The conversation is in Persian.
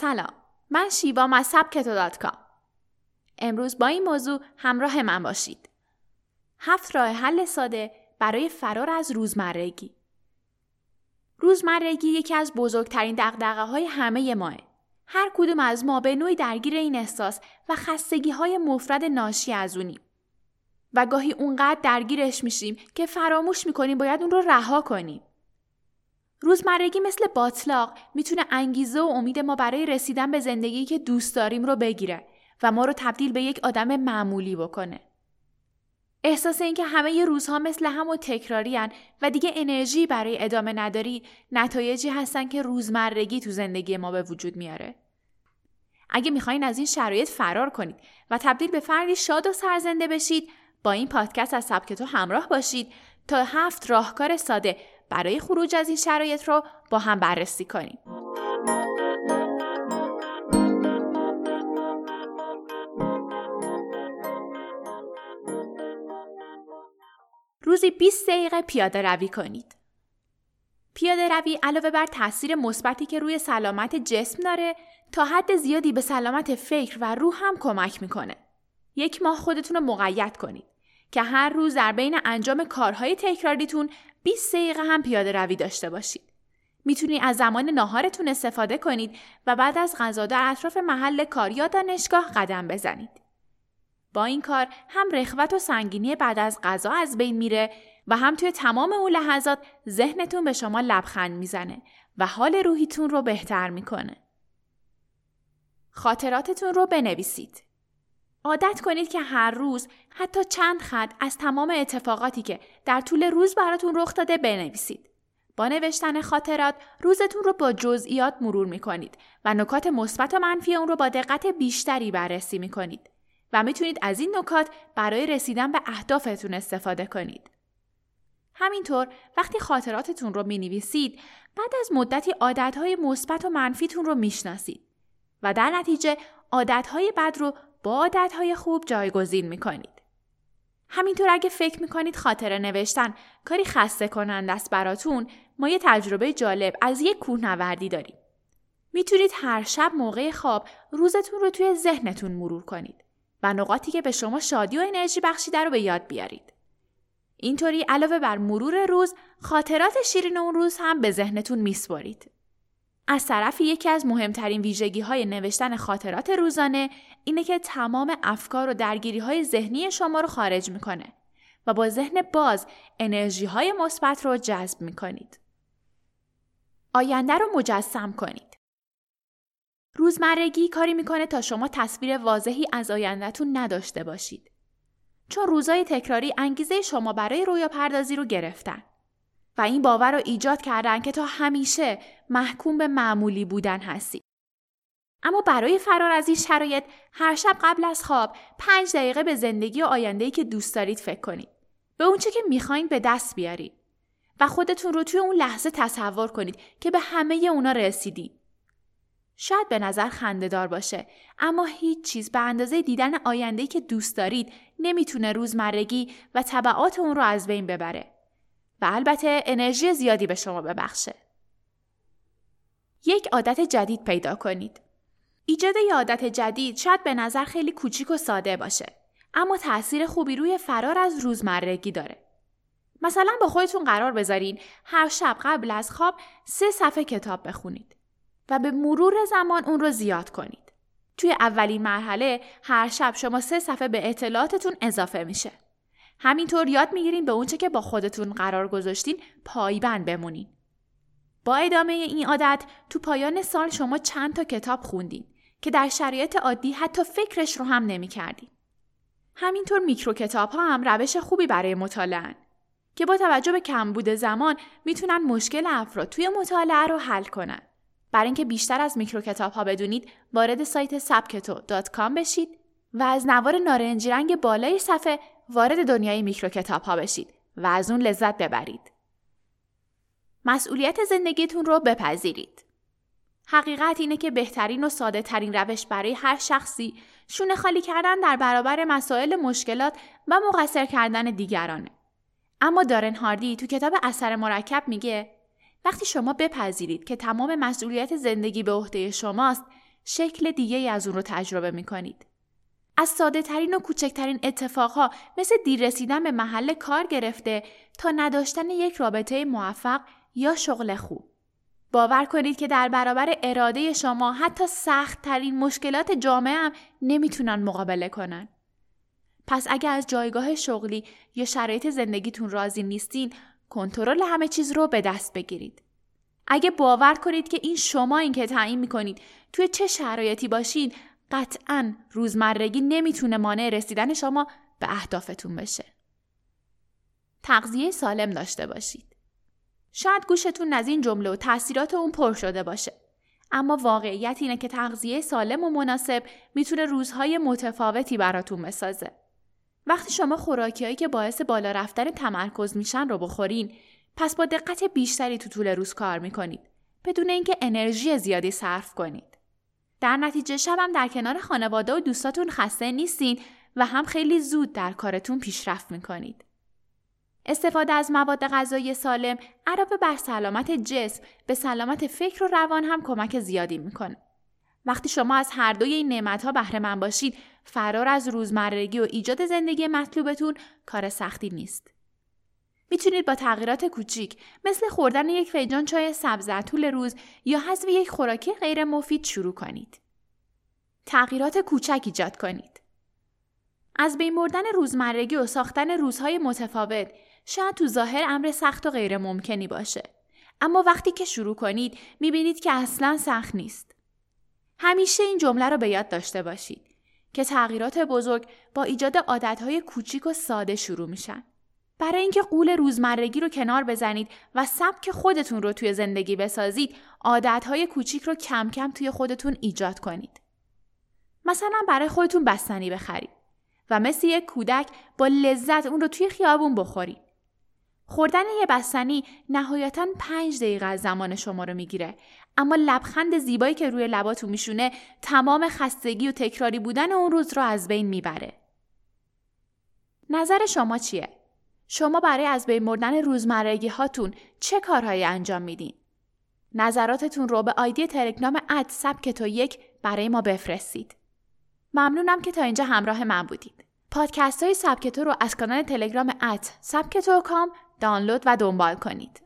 سلام من شیوام از سبکتو دات کام. امروز با این موضوع همراه من باشید. هفت راه حل ساده برای فرار از روزمرگی. روزمرگی یکی از بزرگترین دقدقه های همه ماه. هر کدوم از ما به نوعی درگیر این احساس و خستگی های مفرد ناشی از اونیم. و گاهی اونقدر درگیرش میشیم که فراموش می‌کنیم باید اون رو رها کنیم. روزمرگی مثل باطلاق می‌تونه انگیزه و امید ما برای رسیدن به زندگی که دوست داریم رو بگیره و ما رو تبدیل به یک آدم معمولی بکنه. احساس اینکه همه ی روزها مثل هم و تکراری و دیگه انرژی برای ادامه نداری نتایجی هستن که روزمرگی تو زندگی ما به وجود میاره. اگه می‌خواین از این شرایط فرار کنید و تبدیل به فردی شاد و سرزنده بشید با این پادکست از سبک تو همراه باشید تا هفت راهکار ساده برای خروج از این شرایط رو با هم بررسی کنیم. روزی 20 دقیقه پیاده روی کنید. پیاده روی علاوه بر تاثیر مثبتی که روی سلامت جسم داره تا حد زیادی به سلامت فکر و روح هم کمک می‌کنه. یک ماه خودتون رو مقید کنید که هر روز در بین انجام کارهای تکراریتون 20 دقیقه هم پیاده روی داشته باشید. می‌تونید از زمان ناهارتون استفاده کنید و بعد از غذا در اطراف محل کار یا دانشگاه قدم بزنید. با این کار هم رخوت و سنگینی بعد از غذا از بین میره و هم توی تمام اون لحظات ذهنتون به شما لبخند می‌زنه و حال روحیتون رو بهتر می‌کنه. خاطراتتون رو بنویسید. عادت کنید که هر روز حتی چند خط از تمام اتفاقاتی که در طول روز براتون رخ داده بنویسید. با نوشتن خاطرات روزتون رو با جزئیات مرور می کنید و نکات مثبت و منفی اون رو با دقت بیشتری بررسی می کنید و می‌تونید از این نکات برای رسیدن به اهدافتون استفاده کنید. همینطور وقتی خاطراتتون رو می نویسید بعد از مدتی عادتهای مثبت و منفیتون رو می‌شناسید و در نتیجه عادتهای بد رو با عادتهای خوب جایگزین می کنید. همینطور اگه فکر می‌کنید خاطره نوشتن کاری خسته کنند است براتون ما یه تجربه جالب از یک کوهنوردی داریم. می‌تونید هر شب موقع خواب روزتون رو توی ذهنتون مرور کنید و نقاطی که به شما شادی و انرژی بخشیده رو به یاد بیارید. اینطوری علاوه بر مرور روز خاطرات شیرین اون روز هم به ذهنتون میسپارید. از طرفی یکی از مهمترین ویژگی های نوشتن خاطرات روزانه اینه که تمام افکار و درگیری های ذهنی شما رو خارج می‌کنه و با ذهن باز انرژی های مثبت رو جذب می‌کنید. آینده رو مجسم کنید. روزمرگی کاری می‌کنه تا شما تصویر واضحی از آیندهتون نداشته باشید. چون روزای تکراری انگیزه شما برای رویا پردازی رو گرفتن. و این باور رو ایجاد کردن که تا همیشه محکوم به معمولی بودن هستید. اما برای فرار از این شرایط هر شب قبل از خواب پنج دقیقه به زندگی و آینده‌ای که دوست دارید فکر کنید. به اونچه که می‌خواین به دست بیارید و خودتون رو توی اون لحظه تصور کنید که به همه اونا رسیدید. شاید به نظر خندهدار باشه اما هیچ چیز به اندازه دیدن آینده‌ای که دوست دارید نمی‌تونه روزمرگی و طبعات اون رو از بین ببره. و البته انرژی زیادی به شما ببخشه. یک عادت جدید پیدا کنید. ایجاد یه عادت جدید شاید به نظر خیلی کوچیک و ساده باشه اما تاثیر خوبی روی فرار از روزمرگی داره. مثلا با خودتون قرار بذارین هر شب قبل از خواب سه صفحه کتاب بخونید و به مرور زمان اون رو زیاد کنید. توی اولین مرحله هر شب شما سه صفحه به اطلاعاتتون اضافه میشه. همینطور یاد می‌گیرین به اونچه که با خودتون قرار گذاشتین پایبند بمونین. با ادامه این عادت تو پایان سال شما چند تا کتاب خوندین که در شرایط عادی حتی فکرش رو هم نمی کردین. همینطور میکرو کتاب ها هم روش خوبی برای مطالعه که با توجه به کمبود زمان می‌تونن مشکل افراد توی مطالعه رو حل کنن. برای اینکه بیشتر از میکرو کتاب ها بدونید وارد سایت سبکتو.com بشید و از نوار نارنجی رنگ بالای صفحه وارد دنیای میکرو کتاب ها بشید و از اون لذت ببرید. مسئولیت زندگیتون رو بپذیرید. حقیقت اینه که بهترین و ساده ترین روش برای هر شخصی شونه خالی کردن در برابر مسائل مشکلات و مقصر کردن دیگرانه. اما دارن هاردی تو کتاب اثر مرکب میگه وقتی شما بپذیرید که تمام مسئولیت زندگی به عهده شماست شکل دیگه از اون رو تجربه می کنید. از ساده ترین و کوچکترین اتفاقها مثل دیر رسیدن به محل کار گرفته تا نداشتن یک رابطه موفق یا شغل خوب. باور کنید که در برابر اراده شما حتی سخت ترین مشکلات جامعه هم نمی‌تونن مقابله کنن. پس اگر از جایگاه شغلی یا شرایط زندگیتون راضی نیستین، کنترل همه چیز رو به دست بگیرید. اگه باور کنید که این شما این که تعیین می‌کنید توی چه شرایطی باشید قطعا روزمرگی نمی‌تونه مانع رسیدن شما به اهدافتون بشه. تغذیه سالم داشته باشید. شاید گوشتون از این جمله و تاثیرات اون پر شده باشه. اما واقعیت اینه که تغذیه سالم و مناسب می‌تونه روزهای متفاوتی براتون بسازه. وقتی شما خوراکیایی که باعث بالا رفتن تمرکز میشن رو بخورین، پس با دقت بیشتری تو طول روز کار می‌کنید بدون اینکه انرژی زیادی صرف کنید. در نتیجه شبم در کنار خانواده و دوستاتون خسته نیستین و هم خیلی زود در کارتون پیشرفت می‌کنید. استفاده از مواد غذایی سالم علاوه بر سلامت جسم به سلامت فکر و روان هم کمک زیادی می‌کنه. وقتی شما از هر دوی این نعمتها بهره من باشید فرار از روزمرگی و ایجاد زندگی مطلوبتون کار سختی نیست. می‌تونید با تغییرات کوچیک مثل خوردن یک فنجان چای سبز در طول روز یا حذف یک خوراکی غیر مفید شروع کنید. تغییرات کوچک ایجاد کنید. از بین بردن روزمرگی و ساختن روزهای متفاوت شاید تو ظاهر امر سخت و غیر ممکنی باشه. اما وقتی که شروع کنید می‌بینید که اصلا سخت نیست. همیشه این جمله رو به یاد داشته باشید که تغییرات بزرگ با ایجاد عادتهای کوچیک و ساده شروع میشن. برای اینکه قول روزمرگی رو کنار بزنید و سبک خودتون رو توی زندگی بسازید، عادتهای کوچیک رو کم کم توی خودتون ایجاد کنید. مثلا برای خودتون بستنی بخرید و مثل یک کودک با لذت اون رو توی خیابون بخورید. خوردن یه بستنی نهایتا پنج دقیقه از زمان شما رو می‌گیره اما لبخند زیبایی که روی لباتون میشونه تمام خستگی و تکراری بودن اون روز رو از بین می‌بره. نظر شما چیه؟ شما برای از بین مردن روزمرگی هاتون چه کارهایی انجام میدین؟ نظراتتون رو به آیدی تلگرام اد سبک یک برای ما بفرستید. ممنونم که تا اینجا همراه من بودید. پادکست های سبک تو رو از کانال تلگرام ات سبک تو کام دانلود و دنبال کنید.